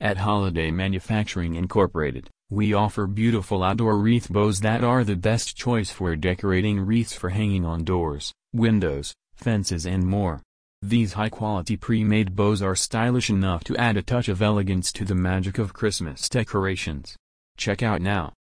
At Holiday Manufacturing Incorporated, we offer beautiful outdoor wreath bows that are the best choice for decorating wreaths for hanging on doors, windows, fences and more. These high-quality pre-made bows are stylish enough to add a touch of elegance to the magic of Christmas decorations. Check out now.